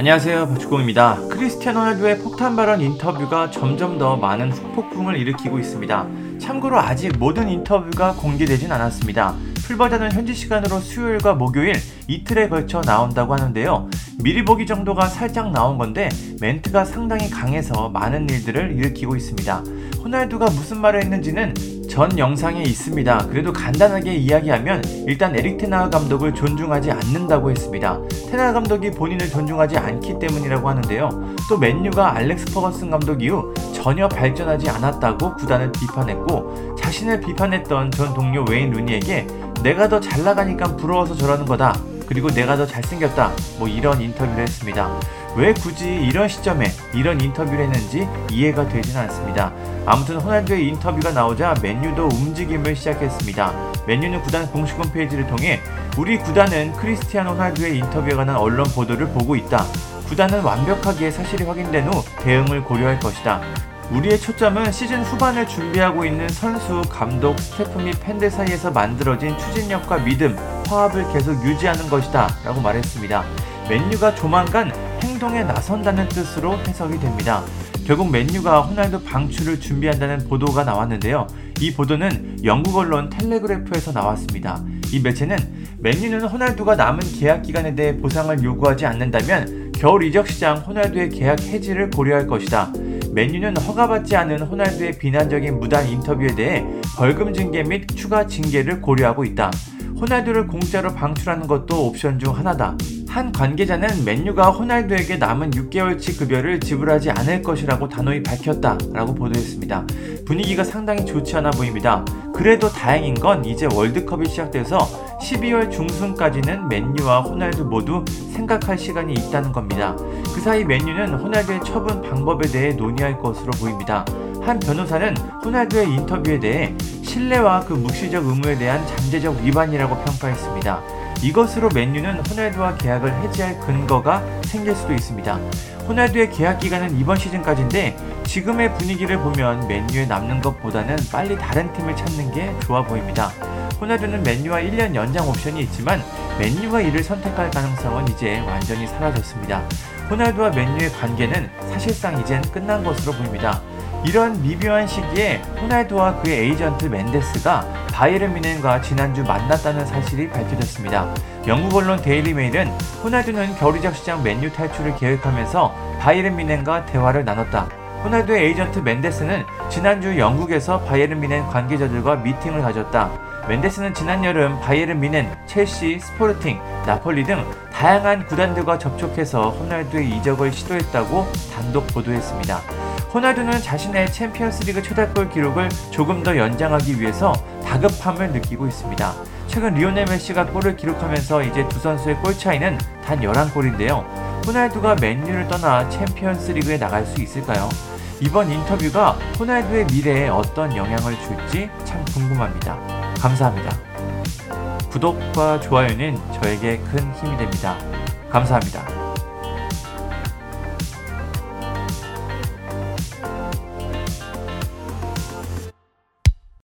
안녕하세요 박주공입니다. 크리스티아노 호날두의 폭탄 발언 인터뷰가 점점 더 많은 후폭풍을 일으키고 있습니다. 참고로 아직 모든 인터뷰가 공개되진 않았습니다. 풀버전은 현지 시간으로 수요일과 목요일 이틀에 걸쳐 나온다고 하는데요. 미리 보기 정도가 살짝 나온 건데 멘트가 상당히 강해서 많은 일들을 일으키고 있습니다. 호날두가 무슨 말을 했는지는 전 영상에 있습니다. 그래도 간단하게 이야기하면 일단 에릭 테나 감독을 존중하지 않는다고 했습니다. 테나 감독이 본인을 존중하지 않기 때문이라고 하는데요. 또 맨유가 알렉스 퍼거슨 감독 이후 전혀 발전하지 않았다고 구단을 비판했고 자신을 비판했던 전 동료 웨인 루니에게 내가 더 잘 나가니까 부러워서 저러는 거다. 그리고 내가 더 잘생겼다. 뭐 이런 인터뷰를 했습니다. 왜 굳이 이런 시점에 이런 인터뷰를 했는지 이해가 되진 않습니다. 아무튼 호날두의 인터뷰가 나오자 맨유도 움직임을 시작했습니다. 맨유는 구단 공식 홈페이지를 통해 우리 구단은 크리스티아노 호날두의 인터뷰에 관한 언론 보도를 보고 있다. 구단은 완벽하게 사실이 확인된 후 대응을 고려할 것이다. 우리의 초점은 시즌 후반을 준비하고 있는 선수, 감독, 스태프 및 팬들 사이에서 만들어진 추진력과 믿음, 화합을 계속 유지하는 것이다. 라고 말했습니다. 맨유가 조만간 행동에 나선다는 뜻으로 해석이 됩니다. 결국 맨유가 호날두 방출을 준비한다는 보도가 나왔는데요. 이 보도는 영국 언론 텔레그래프에서 나왔습니다. 이 매체는 맨유는 호날두가 남은 계약 기간에 대해 보상을 요구하지 않는다면 겨울 이적 시장 호날두의 계약 해지를 고려할 것이다. 맨유는 허가받지 않은 호날두의 비난적인 무단 인터뷰에 대해 벌금 징계 및 추가 징계를 고려하고 있다. 호날두를 공짜로 방출하는 것도 옵션 중 하나다. 한 관계자는 맨유가 호날두에게 남은 6개월치 급여를 지불하지 않을 것이라고 단호히 밝혔다라고 보도했습니다. 분위기가 상당히 좋지 않아 보입니다. 그래도 다행인 건 이제 월드컵이 시작돼서 12월 중순까지는 맨유와 호날두 모두 생각할 시간이 있다는 겁니다. 그 사이 맨유는 호날두의 처분 방법에 대해 논의할 것으로 보입니다. 한 변호사는 호날두의 인터뷰에 대해 신뢰와 그 묵시적 의무에 대한 잠재적 위반이라고 평가했습니다. 이것으로 맨유는 호날두와 계약을 해지할 근거가 생길 수도 있습니다. 호날두의 계약 기간은 이번 시즌까지인데 지금의 분위기를 보면 맨유에 남는 것보다는 빨리 다른 팀을 찾는 게 좋아 보입니다. 호날두는 맨유와 1년 연장 옵션이 있지만 맨유가 이를 선택할 가능성은 이제 완전히 사라졌습니다. 호날두와 맨유의 관계는 사실상 이젠 끝난 것으로 보입니다. 이런 미묘한 시기에 호날두와 그의 에이전트 맨데스가 바이에른 미넨과 지난주 만났다는 사실이 밝혀졌습니다. 영국 언론 데일리 메일은 호날두는 겨울이적 시장 맨유 탈출을 계획하면서 바이에른 뮌헨과 대화를 나눴다. 호날두의 에이전트 맨데스는 지난주 영국에서 바이에른 뮌헨 관계자들과 미팅을 가졌다. 맨데스는 지난 여름 바이에른 뮌헨, 첼시, 스포르팅, 나폴리 등 다양한 구단들과 접촉해서 호날두의 이적을 시도했다고 단독 보도했습니다. 호날두는 자신의 챔피언스리그 최다골 기록을 조금 더 연장하기 위해서 다급함을 느끼고 있습니다. 최근 리오넬 메시가 골을 기록하면서 이제 두 선수의 골 차이는 단 11골인데요. 호날두가 맨유를 떠나 챔피언스리그에 나갈 수 있을까요? 이번 인터뷰가 호날두의 미래에 어떤 영향을 줄지 참 궁금합니다. 감사합니다. 구독과 좋아요는 저에게 큰 힘이 됩니다. 감사합니다.